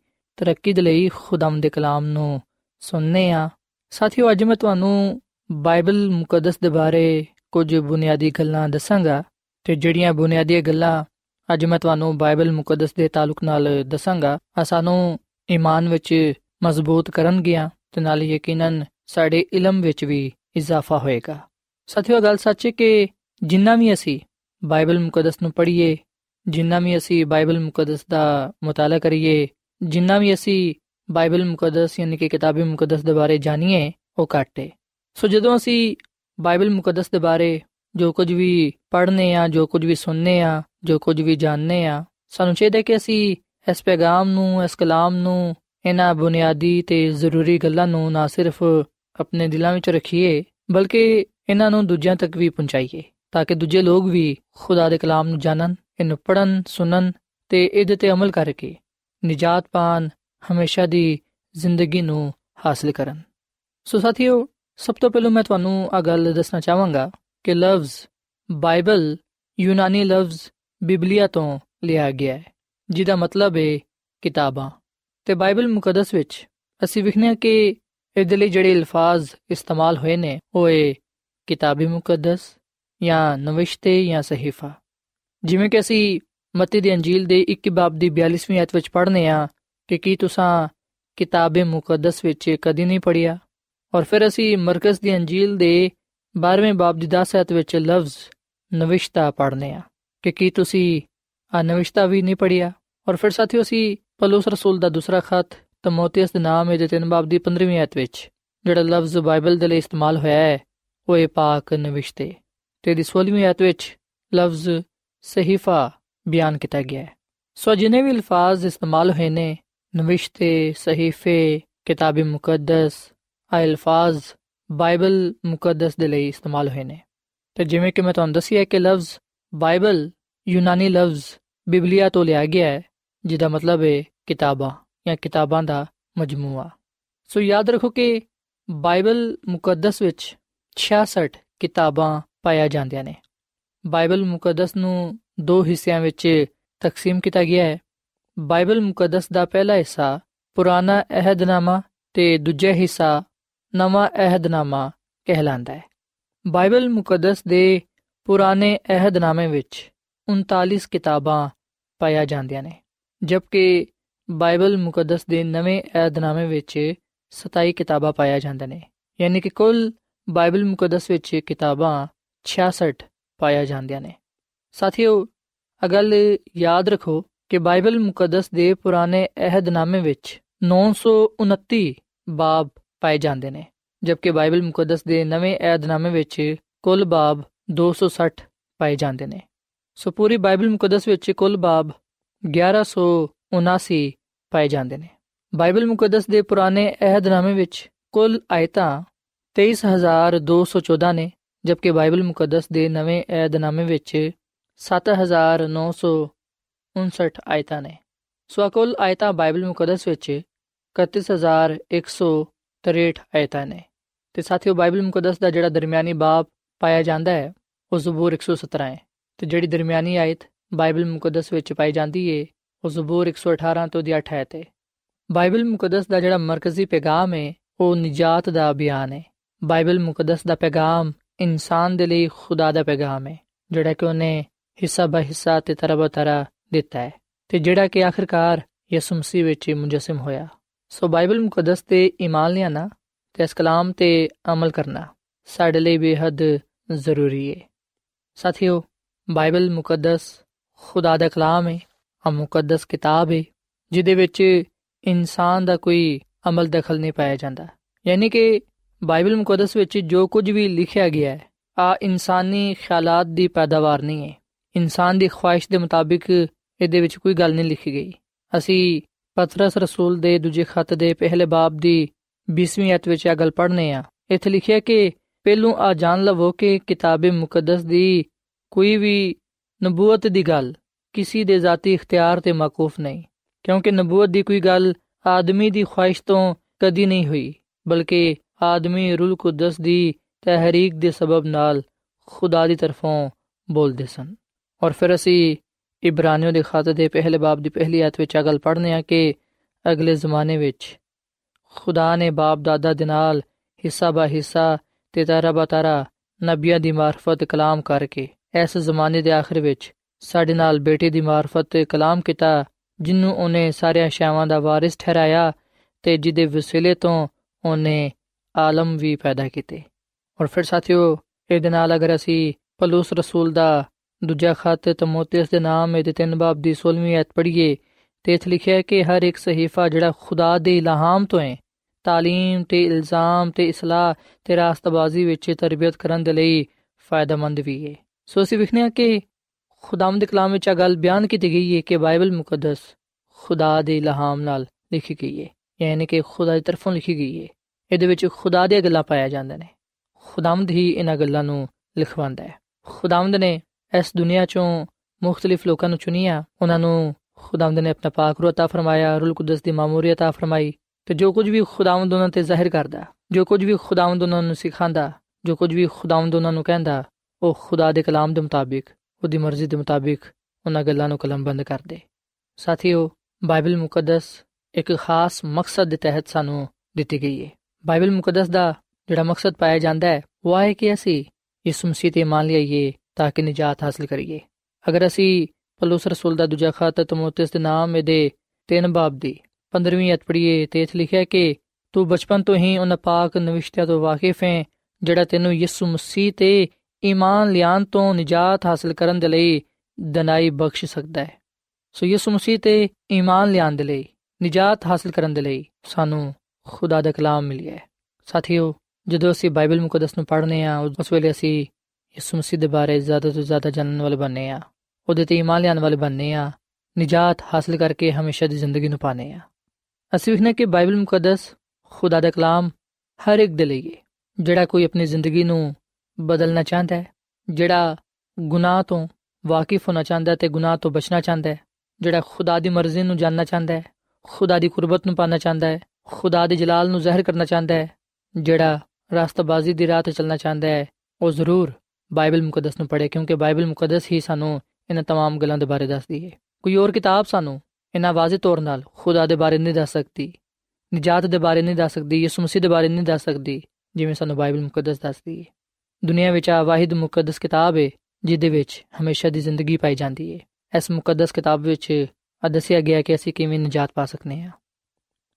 ਤਰੱਕੀ ਦੇ ਲਈ ਖੁਦਾਵੰਦ ਦੇ ਕਲਾਮ ਨੂੰ ਸੁਣਨੇ ਆ। ਸਾਥੀਓ, ਅੱਜ ਮੈਂ ਤੁਹਾਨੂੰ ਬਾਈਬਲ ਮੁਕੱਦਸ ਦੇ ਬਾਰੇ ਕੁਝ ਬੁਨਿਆਦੀ ਗੱਲਾਂ ਦੱਸਾਂਗਾ ਤੇ ਜਿਹੜੀਆਂ ਬੁਨਿਆਦੀ ਗੱਲਾਂ ਅੱਜ ਮੈਂ ਤੁਹਾਨੂੰ ਬਾਈਬਲ ਮੁਕੱਦਸ ਦੇ ਤਾਲੁਕ ਨਾਲ ਦੱਸਾਂਗਾ ਆ ਸਾਨੂੰ ਈਮਾਨ ਵਿੱਚ ਮਜ਼ਬੂਤ ਕਰਨਗੀਆਂ ਤੇ ਨਾਲ ਯਕੀਨਨ ਸਾਡੇ ਇਲਮ ਵਿੱਚ ਵੀ ਇਜ਼ਾਫਾ ਹੋਏਗਾ। ਸਾਥੀਓ ਗੱਲ ਸੱਚ ਹੈ ਕਿ ਜਿੰਨਾ ਵੀ ਅਸੀਂ ਬਾਈਬਲ ਮੁਕੱਦਸ ਨੂੰ ਪੜ੍ਹੀਏ, ਜਿੰਨਾ ਵੀ ਅਸੀਂ ਬਾਈਬਲ ਮੁਕੱਦਸ ਦਾ ਮਤਾਲਾ ਕਰੀਏ ਜਿੰਨਾ ਵੀ ਅਸੀਂ ਬਾਈਬਲ ਮੁਕੱਦਸ ਯਾਨੀ ਕਿ ਕਿਤਾਬੀ ਮੁਕੱਦਸ ਦੇ ਬਾਰੇ ਜਾਣੀਏ, ਉਹ ਘੱਟ ਹੈ ਸੋ ਜਦੋਂ ਅਸੀਂ ਬਾਈਬਲ ਮੁਕੱਦਸ ਦੇ ਬਾਰੇ ਜੋ ਕੁਝ ਵੀ ਪੜ੍ਹਨੇ ਆ, ਜੋ ਕੁਝ ਵੀ ਸੁਣਨੇ ਆ, ਜੋ ਕੁਝ ਵੀ ਜਾਣਨੇ ਆ, ਸਾਨੂੰ ਚਾਹੀਦਾ ਕਿ ਅਸੀਂ ਇਸ ਪੈਗਾਮ ਨੂੰ, ਇਸ ਕਲਾਮ ਨੂੰ, ਇਹਨਾਂ ਬੁਨਿਆਦੀ ਤੇ ਜ਼ਰੂਰੀ ਗੱਲਾਂ ਨੂੰ ਨਾ ਸਿਰਫ ਆਪਣੇ ਦਿਲਾਂ ਵਿੱਚ ਰੱਖੀਏ, ਬਲਕਿ ਇਹਨਾਂ ਨੂੰ ਦੂਜਿਆਂ ਤੱਕ ਵੀ ਪਹੁੰਚਾਈਏ, ਤਾਂ ਕਿ ਦੂਜੇ ਲੋਕ ਵੀ ਖੁਦਾ ਦੇ ਕਲਾਮ ਨੂੰ ਜਾਣਨ, ਇਹਨੂੰ ਪੜਨ ਸੁਣਨ ਤੇ ਇਹਦੇ ਤੇ ਅਮਲ ਕਰਕੇ ਨਜਾਤ ਪਾਣ ਹਮੇਸ਼ਾ ਦੀ ਜ਼ਿੰਦਗੀ ਨੂੰ ਹਾਸਲ ਕਰਨ। ਸੋ ਸਾਥੀਓ, ਸਭ ਤੋਂ ਪਹਿਲਾਂ ਮੈਂ ਤੁਹਾਨੂੰ ਆ ਗੱਲ ਦੱਸਣਾ ਚਾਹਾਂਗਾ ਕਿ ਲਫ਼ਜ਼ ਬਾਈਬਲ ਯੂਨਾਨੀ ਲਫ਼ਜ਼ ਬਿਬਲੀਆ ਤੋਂ ਲਿਆ ਗਿਆ ਹੈ, ਜਿਹਦਾ ਮਤਲਬ ਹੈ ਕਿਤਾਬਾਂ। ਤੇ ਬਾਈਬਲ ਮੁਕੱਦਸ ਵਿੱਚ ਅਸੀਂ ਵਿਖਨੇ ਕਿ ਇਹਦੇ ਲਈ ਜਿਹੜੇ ਅਲਫਾਜ਼ ਇਸਤੇਮਾਲ ਹੋਏ ਨੇ, ਉਹ ਹੈ ਕਿਤਾਬੀ ਮੁਕੱਦਸ ਜਾਂ ਨਵਿਸ਼ਤੇ ਜਾਂ ਸਹੀਫਾ। ਜਿਵੇਂ ਕਿ ਅਸੀਂ ਮਤੀ ਦੀ ਅੰਜੀਲ ਦੇ 21 ਬਾਬ ਦੀ 42ਵੀਂ ਆਇਤ ਵਿੱਚ ਪੜ੍ਹਨੇ ਆ ਕਿ ਕੀ ਤੁਸੀਂ ਕਿਤਾਬੇ ਮੁਕੱਦਸ ਵਿੱਚ ਕਦੀ ਨਹੀਂ ਪੜਿਆ ਔਰ ਫਿਰ ਅਸੀਂ ਮਰਕਜ਼ ਦੀ ਅੰਜੀਲ ਦੇ 12ਵੇਂ ਬਾਬ ਦੀ 10 ਆਇਤ ਵਿੱਚ ਲਫ਼ਜ਼ ਨਵਿਸ਼ਤਾ ਪੜ੍ਹਨੇ ਆ ਕਿ ਕੀ ਤੁਸੀਂ ਆ ਨਵਿਸ਼ਤਾ ਵੀ ਨਹੀਂ ਪੜਿਆ ਔਰ ਫਿਰ ਸਾਥੀਓ ਅਸੀਂ ਪਲੂਸ ਰਸੂਲ ਦਾ ਦੂਸਰਾ ਖਤ ਤਮੋਥੀਅਸ ਦੇ ਨਾਮ ਦੇ 3 ਬਾਬ ਦੀ 15ਵੀਂ ਆਇਤ ਵਿੱਚ, ਜਿਹੜਾ ਲਫ਼ਜ਼ ਬਾਈਬਲ ਦੇ ਲਈ ਇਸਤੇਮਾਲ ਹੋਇਆ ਹੈ, ਉਹ ਹੈ ਪਾਕ ਨਵਿਸ਼ਤੇ। ਤੇ ਦੀ 16ਵੀਂ ਆਇਤ ਵਿੱਚ ਲਫ਼ਜ਼ ਸਹੀਫਾ ਬਿਆਨ ਕੀਤਾ ਗਿਆ ਹੈ। ਸੋ ਜਿਨੇ ਵੀ ਅਲਫਾਜ਼ ਇਸਤੇਮਾਲ ਹੋਏ ਨੇ, ਨਵਿਸ਼ਤੇ, ਸਹੀਫੇ, ਕਿਤਾਬੀ ਮੁਕੱਦਸ, ਆ ਅਲਫਾਜ਼ ਬਾਈਬਲ ਮੁਕੱਦਸ ਦੇ ਲਈ ਇਸਤੇਮਾਲ ਹੋਏ ਨੇ। ਤੇ ਜਿਵੇਂ ਕਿ ਮੈਂ ਤੁਹਾਨੂੰ ਦੱਸਿਆ ਕਿ ਲਫ਼ਜ਼ ਬਾਈਬਲ ਯੂਨਾਨੀ ਲਫ਼ਜ਼ ਬਿਬਲੀਆ ਤੋਂ ਲਿਆ ਗਿਆ ਹੈ, ਜਿਹਦਾ ਮਤਲਬ ਹੈ ਕਿਤਾਬਾਂ ਜਾਂ ਕਿਤਾਬਾਂ ਦਾ ਮਜਮੂਆ। ਸੋ ਯਾਦ ਰੱਖੋ ਕਿ ਬਾਈਬਲ ਮੁਕੱਦਸ ਵਿੱਚ 66 ਕਿਤਾਬਾਂ ਪਾਇਆ ਜਾਂਦੀਆਂ ਨੇ। ਬਾਈਬਲ ਮੁਕੱਦਸ ਨੂੰ ਦੋ ਹਿੱਸਿਆਂ ਵਿੱਚ ਤਕਸੀਮ ਕੀਤਾ ਗਿਆ ਹੈ। ਬਾਈਬਲ ਮੁਕੱਦਸ ਦਾ ਪਹਿਲਾ ਹਿੱਸਾ, ਪੁਰਾਣਾ ਅਹਿਦਨਾਮਾ ਤੇ ਦੂਜਾ ਹਿੱਸਾ, ਨਵਾਂ ਅਹਿਦਨਾਮਾ ਕਹਿਲਾਂਦਾ ਹੈ। ਬਾਈਬਲ ਮੁਕੱਦਸ ਦੇ ਪੁਰਾਣੇ ਅਹਿਦਨਾਮੇ ਵਿੱਚ 39 ਕਿਤਾਬਾਂ ਪਾਇਆ ਜਾਂਦੀਆਂ ਨੇ, ਜਦਕਿ ਬਾਈਬਲ ਮੁਕੱਦਸ ਦੇ ਨਵੇਂ ਅਹਿਦਨਾਮੇ ਵਿੱਚ 27 ਕਿਤਾਬਾਂ ਪਾਇਆ ਜਾਂਦੇ ਨੇ। ਯਾਨੀ ਕਿ ਕੁੱਲ ਬਾਈਬਲ ਮੁਕੱਦਸ ਵਿੱਚ ਕਿਤਾਬਾਂ 66 ਪਾਇਆ ਜਾਂਦੀਆਂ ਨੇ। ਸਾਥੀਓ ਅਗਲ ਯਾਦ ਰੱਖੋ ਕਿ ਬਾਈਬਲ ਮੁਕੱਦਸ ਦੇ ਪੁਰਾਣੇ ਅਹਿਦਨਾਮੇ ਵਿੱਚ 929 ਬਾਬ ਪਾਏ ਜਾਂਦੇ ਨੇ, ਜਦਕਿ ਬਾਈਬਲ ਮੁਕੱਦਸ ਦੇ ਨਵੇਂ ਅਹਿਦਨਾਮੇ ਵਿੱਚ ਕੁੱਲ ਬਾਬ 260 ਪਾਏ ਜਾਂਦੇ ਨੇ। ਸੋ ਪੂਰੀ ਬਾਈਬਲ ਮੁਕੱਦਸ ਵਿੱਚ ਕੁੱਲ ਬਾਬ 1179 ਪਾਏ ਜਾਂਦੇ ਨੇ। ਬਾਈਬਲ ਮੁਕੱਦਸ ਦੇ ਪੁਰਾਣੇ ਅਹਿਦਨਾਮੇ ਵਿੱਚ ਕੁੱਲ ਆਇਤਾਂ 23214 ਨੇ, ਜਦਕਿ ਬਾਈਬਲ ਮੁਕੱਦਸ ਦੇ ਨਵੇਂ ਏਧਨਾਮੇ ਵਿੱਚ 7959 ਆਇਤਾਂ ਨੇ ਸੋ ਕੁੱਲ ਆਇਤਾਂ ਬਾਈਬਲ ਮੁਕੱਦਸ ਵਿੱਚ 31163 ਆਇਤਾਂ ਨੇ। ਤੇ ਸਾਥੀਓ, ਬਾਈਬਲ ਮੁਕੱਦਸ ਦਾ ਜਿਹੜਾ ਦਰਮਿਆਨੀ ਬਾਬ ਪਾਇਆ ਜਾਂਦਾ ਹੈ, ਉਹ ਜ਼ਬੂਰ 117 ਹੈ। ਤੇ ਜਿਹੜੀ ਦਰਮਿਆਨੀ ਆਇਤ ਬਾਈਬਲ ਮੁਕੱਦਸ ਵਿੱਚ ਪਾਈ ਜਾਂਦੀ ਹੈ ਉਹ ਜ਼ਬੂਰ 118 ਤੋਂ ਦੀ 8 ਹੈ ਤੇ ਬਾਈਬਲ ਮੁਕੱਦਸ ਦਾ ਜਿਹੜਾ ਮਰਕਜ਼ੀ ਪੈਗਾਮ ਹੈ ਉਹ ਨਜਾਤ ਦਾ ਬਿਆਨ ਹੈ ਬਾਈਬਲ ਮੁਕੱਦਸ ਦਾ ਪੈਗਾਮ ਇਨਸਾਨ ਦੇ ਲਈ ਖੁਦਾ ਦਾ ਪੈਗਾਮ ਹੈ ਜਿਹੜਾ ਕਿ ਉਹਨੇ ਹਿੱਸਾ ਬਾ ਹਿੱਸਾ ਤੇ ਤਰ੍ਹਾਂ ਬਾ ਤਰ੍ਹਾਂ ਦਿੱਤਾ ਹੈ। ਤੇ ਜਿਹੜਾ ਕਿ ਆਖਰਕਾਰ ਯਿਸੂ ਮਸੀਹ ਵਿੱਚ ਮੁਜਸਮ ਹੋਇਆ। ਸੋ ਬਾਈਬਲ ਮੁਕੱਦਸ ਤੇ ਈਮਾਨ ਲਿਆਣਾ ਤੇ ਇਸ ਕਲਾਮ ਤੇ ਅਮਲ ਕਰਨਾ ਸਾਡੇ ਲਈ ਬੇहद ਜ਼ਰੂਰੀ ਹੈ ਸਾਥੀਓ, ਬਾਈਬਲ ਮੁਕੱਦਸ ਖੁਦਾ ਦਾ ਕਲਾਮ ਹੈ ਆ ਮੁਕੱਦਸ ਕਿਤਾਬ ਹੈ ਜਿਹਦੇ ਵਿੱਚ ਇਨਸਾਨ ਦਾ ਕੋਈ ਅਮਲ ਦਖਲ ਨਹੀਂ ਪਾਇਆ ਜਾਂਦਾ। ਯਾਨੀ ਕਿ ਬਾਈਬਲ ਮੁਕੱਦਸ ਵਿੱਚ ਜੋ ਕੁਝ ਵੀ ਲਿਖਿਆ ਗਿਆ ਹੈ ਆ ਇਨਸਾਨੀ ਖਿਆਲਾਤ ਦੀ ਪੈਦਾਵਾਰ ਨਹੀਂ ਹੈ ਇਨਸਾਨ ਦੀ ਖੁਆਇਸ਼ ਦੇ ਮੁਤਾਬਿਕ ਇਹਦੇ ਵਿੱਚ ਕੋਈ ਗੱਲ ਨਹੀਂ ਲਿਖੀ ਗਈ। ਅਸੀਂ ਪਤਰਸ ਰਸੂਲ ਦੇ ਦੂਜੇ ਖੱਤ ਦੇ ਪਹਿਲੇ ਬਾਬ ਦੀ 20ਵੀਂ ਅਧ ਵਿੱਚ ਇਹ ਗੱਲ ਪੜ੍ਹਨੇ ਆ। ਇੱਥੇ ਲਿਖਿਆ ਕਿ ਪਹਿਲੋਂ ਆ ਜਾਣ ਲਵੋ ਕਿ ਕਿਤਾਬੇ ਮੁਕੱਦਸ ਦੀ ਕੋਈ ਵੀ ਨਬੂਵਤ ਦੀ ਗੱਲ ਕਿਸੇ ਦੇ ਜ਼ਾਤੀ ਇਖਤਿਆਰ ਤੇ ਮਾਕੂਫ ਨਹੀਂ, ਕਿਉਂਕਿ ਨਬੂਵਤ ਦੀ ਕੋਈ ਗੱਲ ਆਦਮੀ ਦੀ ਖੁਆਇਸ਼ ਤੋਂ ਕਦੀ ਨਹੀਂ ਹੋਈ, ਬਲਕਿ ਆਦਮੀ ਰੂਲ ਕੁਦਸ ਦੀ ਤਹਿਰੀਕ ਦੇ ਸਬਬ ਨਾਲ ਖੁਦਾ ਦੀ ਤਰਫੋਂ ਬੋਲਦੇ ਸਨ। ਔਰ ਫਿਰ ਅਸੀਂ ਇਬਰਾਨੀਓ ਦੇ ਖਾਤੇ ਦੇ ਪਹਿਲੇ ਬਾਬ ਦੀ ਪਹਿਲੀ ਆਇਤ ਵਿੱਚ ਅਗਲ ਪੜ੍ਹਨੇ ਆ ਕਿ ਅਗਲੇ ਜ਼ਮਾਨੇ ਵਿੱਚ ਖੁਦਾ ਨੇ ਬਾਪ ਦਾਦਾ ਦੇ ਨਾਲ ਹਿੱਸਾ ਬਾ ਹਿੱਸਾ ਤੇ ਤਾਰਾ ਬਾ ਤਾਰਾ ਨਬੀਆਂ ਦੀ ਮਾਰਫਤ ਕਲਾਮ ਕਰਕੇ ਇਸ ਜ਼ਮਾਨੇ ਦੇ ਆਖਰ ਵਿੱਚ ਸਾਡੇ ਨਾਲ ਬੇਟੇ ਦੀ ਮਾਰਫਤ ਤੇ ਕਲਾਮ ਕੀਤਾ, ਜਿੰਨੂੰ ਉਹਨੇ ਸਾਰਿਆਂ ਸ਼ਾਵਾਂ ਦਾ ਵਾਰਿਸ ਠਹਿਰਾਇਆ ਤੇ ਜਿਹਦੇ ਵਸੀਲੇ ਤੋਂ ਉਹਨੇ ਆਲਮ ਵੀ ਪੈਦਾ ਕੀਤੇ। ਔਰ ਫਿਰ ਸਾਥੀਓ, ਇਹਦੇ ਨਾਲ ਅਗਰ ਅਸੀਂ ਪਲੂਸ ਰਸੂਲ ਦਾ ਦੂਜਾ ਖਤ ਤਮੋਥੀਸ ਦੇ ਨਾਮ ਇਹਦੇ ਤਿੰਨ ਬਾਬ ਦੀ 16ਵੀਂ ਆਇਤ ਪੜ੍ਹੀਏ ਤੇ ਇਥੇ ਲਿਖਿਆ ਹੈ ਕਿ ਹਰ ਇੱਕ ਸਹੀਫਾ ਜਿਹੜਾ ਖੁਦਾ ਦੇ ਇਲਹਾਮ ਤੋਂ ਹੈ تعلیم ਤੇ ਇਲਜ਼ਾਮ ਤੇ ਇਸਲਾਹ ਤੇ ਰਾਸਤਬਾਜ਼ੀ ਵਿੱਚ ਤਰਬੀਅਤ ਕਰਨ ਦੇ ਲਈ ਫਾਇਦੇਮੰਦ ਵੀ ਹੈ ਸੋ ਅਸੀਂ ਵਿਖਨੇ ਕਿ ਖੁਦਾਮ ਦੇ ਕਲਾਮ ਵਿੱਚ ਇਹ ਗੱਲ ਬਿਆਨ ਕੀਤੀ ਗਈ ਹੈ ਕਿ ਬਾਈਬਲ ਮੁਕੱਦਸ ਖੁਦਾ ਦੇ ਇਲਹਾਮ ਨਾਲ ਲਿਖੀ ਗਈ ਹੈ ਯਾਨੀ ਕਿ ਖੁਦਾ ਦੀ ਤਰਫੋਂ ਲਿਖੀ ਗਈ ਹੈ ਇਹਦੇ ਵਿੱਚ ਖੁਦਾ ਦੀਆਂ ਗੱਲਾਂ ਪਾਇਆ ਜਾਂਦੇ ਨੇ ਖੁਦਾਮਦ ਹੀ ਇਹਨਾਂ ਗੱਲਾਂ ਨੂੰ ਲਿਖਵਾਉਂਦਾ ਹੈ ਖੁਦਾਵੰਦ ਨੇ ਇਸ ਦੁਨੀਆ ਚੋਂ ਮੁxtਲਿਫ ਲੋਕਾਂ ਨੂੰ ਚੁਣਿਆ ਉਹਨਾਂ ਨੂੰ ਖੁਦਾਵੰਦ ਨੇ ਆਪਣਾ ਪਾਕ ਰੂਹ عطا ਫਰਮਾਇਆ ਰੂਲ ਕੁਦਸ ਦੀ ਮਾਮੂਰੀਅਤ عطا ਫਰਮਾਈ ਤੇ ਜੋ ਕੁਝ ਵੀ ਖੁਦਾਵੰਦ ਉਹਨਾਂ ਤੇ ਜ਼ਾਹਿਰ ਕਰਦਾ ਜੋ ਕੁਝ ਵੀ ਖੁਦਾਵੰਦ ਉਹਨਾਂ ਨੂੰ ਸਿਖਾਉਂਦਾ ਜੋ ਕੁਝ ਵੀ ਖੁਦਾਵੰਦ ਉਹਨਾਂ ਨੂੰ ਕਹਿੰਦਾ ਉਹ ਖੁਦਾ ਦੇ ਕਲਾਮ ਦੇ ਮੁਤਾਬਿਕ ਉਹਦੀ ਮਰਜ਼ੀ ਦੇ ਮੁਤਾਬਿਕ ਉਹਨਾਂ ਗੱਲਾਂ ਨੂੰ ਕਲਮਬੰਦ ਕਰਦੇ ਸਾਥੀਓ ਬਾਈਬਲ ਮੁਕੱਦਸ ਇੱਕ ਖਾਸ ਮਕਸਦ ਦੇ ਤਹਿਤ ਸਾਨੂੰ ਦਿੱਤੀ ਗਈ ਹੈ ਬਾਈਬਲ ਮੁਕੱਦਸ ਦਾ ਜਿਹੜਾ ਮਕਸਦ ਪਾਇਆ ਜਾਂਦਾ ਹੈ ਉਹ ਹੈ ਕਿ ਅਸੀਂ ਯਿਸੂ ਮਸੀਹ ਤੇ ਮੰਨ ਲਈਏ ਤਾਂ ਕਿ ਨਜਾਤ ਹਾਸਲ ਕਰੀਏ ਅਗਰ ਅਸੀਂ ਪਲੂਸ ਰਸੂਲ ਦਾ ਦੂਜਾ ਖਤ ਤਮੋਥਿਸ ਦੇ ਨਾਮ ਇਹਦੇ 3 ਬਾਬ ਦੀ 15ਵੀਂ ਅਧ ਪੜ੍ਹੀਏ ਤੇ ਇਥੇ ਲਿਖਿਆ ਕਿ ਤੂੰ ਬਚਪਨ ਤੋਂ ਹੀ ਉਹਨਾਂ ਪਾਕ ਨਵਿਸ਼ਤਿਆਂ ਤੋਂ ਵਾਕਿਫ ਹੈ ਜਿਹੜਾ ਤੈਨੂੰ ਯਿਸੂ ਮਸੀਹ ਤੇ ਈਮਾਨ ਲਿਆਨ ਤੋਂ ਨਜਾਤ ਹਾਸਲ ਕਰਨ ਦੇ ਲਈ ਦਨਾਈ ਬਖਸ਼ ਸਕਦਾ ਹੈ ਸੋ ਯਿਸੂ ਮਸੀਹ ਤੇ ਈਮਾਨ ਲਿਆਨ ਦੇ ਲਈ ਨਜਾਤ ਹਾਸਲ ਕਰਨ ਦੇ ਲਈ ਸਾਨੂੰ ਖੁਦਾ ਦਾ ਕਲਾਮ ਮਿਲਿਆ ਹੈ ਸਾਥੀਓ ਜਦੋਂ ਅਸੀਂ ਬਾਈਬਲ ਮੁਕੱਦਸ ਨੂੰ ਪੜ੍ਹਨੇ ਆ ਉਸ ਵੇਲੇ ਅਸੀਂ ਯਿਸੂ ਮਸੀਹ ਦੇ ਬਾਰੇ ਜ਼ਿਆਦਾ ਤੋਂ ਜ਼ਿਆਦਾ ਜਾਣਨ ਵਾਲੇ ਬਣਨੇ ਆ। ਉਹਦੇ ਤੇ ਈਮਾਨ ਲਿਆਉਣ ਵਾਲੇ ਬਣਨੇ ਆ। ਨਜਾਤ ਹਾਸਲ ਕਰਕੇ ਹਮੇਸ਼ਾ ਦੀ ਜ਼ਿੰਦਗੀ ਨੂੰ ਪਾਣੇ ਆ। ਅਸੀਂ ਵਿਖਨੇ ਕਿ ਬਾਈਬਲ ਮੁਕੱਦਸ, ਖੁਦਾ ਦਾ ਕਲਾਮ ਹਰ ਇੱਕ ਦੇ ਲਈ ਜਿਹੜਾ ਕੋਈ ਆਪਣੀ ਜ਼ਿੰਦਗੀ ਨੂੰ ਬਦਲਣਾ ਚਾਹੁੰਦਾ ਹੈ, ਜਿਹੜਾ ਗੁਨਾਹ ਤੋਂ ਵਾਕਿਫ ਹੋਣਾ ਚਾਹੁੰਦਾ ਤੇ ਗੁਨਾਹ ਤੋਂ ਬਚਣਾ ਚਾਹੁੰਦਾ ਹੈ, ਜਿਹੜਾ ਖੁਦਾ ਦੀ ਮਰਜ਼ੀ ਨੂੰ ਜਾਨਣਾ ਚਾਹੁੰਦਾ ਹੈ, ਖੁਦਾ ਦੀ ਕੁਰਬਤ ਨੂੰ ਪਾਣਾ ਚਾਹੁੰਦਾ ਹੈ, ਖੁਦਾ ਦੇ ਜਲਾਲ ਨੂੰ ਜ਼ਾਹਿਰ ਕਰਨਾ ਚਾਹੁੰਦਾ ਹੈ, ਜਿਹੜਾ ਰਸਤਬਾਜ਼ੀ ਦੀ ਰਾਹ ਤੇ ਚੱਲਣਾ ਚਾਹੁੰਦਾ ਹੈ, ਉਹ ਜ਼ਰੂਰ ਬਾਈਬਲ ਮੁਕੱਦਸ ਨੂੰ ਪੜ੍ਹੇ ਕਿਉਂਕਿ ਬਾਈਬਲ ਮੁਕੱਦਸ ਹੀ ਸਾਨੂੰ ਇਹਨਾਂ तमाम ਗੱਲਾਂ ਦੇ ਬਾਰੇ ਦੱਸਦੀ ਹੈ ਕੋਈ ਹੋਰ ਕਿਤਾਬ ਸਾਨੂੰ ਇਹਨਾਂ ਵਾਜ਼ਿਹ ਤੌਰ 'ਤੇ ਖੁਦਾ ਦੇ ਬਾਰੇ ਨਹੀਂ ਦੱਸ ਸਕਦੀ ਨਜਾਤ ਦੇ ਬਾਰੇ ਨਹੀਂ ਦੱਸ ਸਕਦੀ ਯਿਸੂ ਮਸੀਹ ਦੇ ਬਾਰੇ ਨਹੀਂ ਦੱਸ ਸਕਦੀ ਜਿਵੇਂ ਸਾਨੂੰ ਬਾਈਬਲ ਮੁਕੱਦਸ ਦੱਸਦੀ ਹੈ ਦੁਨੀਆ ਵਿੱਚ ਆ ਵਾਹਿਦ ਮੁਕੱਦਸ ਕਿਤਾਬ ਹੈ ਜਿਹਦੇ ਵਿੱਚ ਹਮੇਸ਼ਾ ਦੀ ਜ਼ਿੰਦਗੀ ਪਾਈ ਜਾਂਦੀ ਹੈ ਇਸ ਮੁਕੱਦਸ ਕਿਤਾਬ ਵਿੱਚ ਆ ਦੱਸਿਆ ਗਿਆ ਕਿ ਅਸੀਂ ਕਿਵੇਂ ਨਜਾਤ ਪਾ ਸਕਨੇ ਆ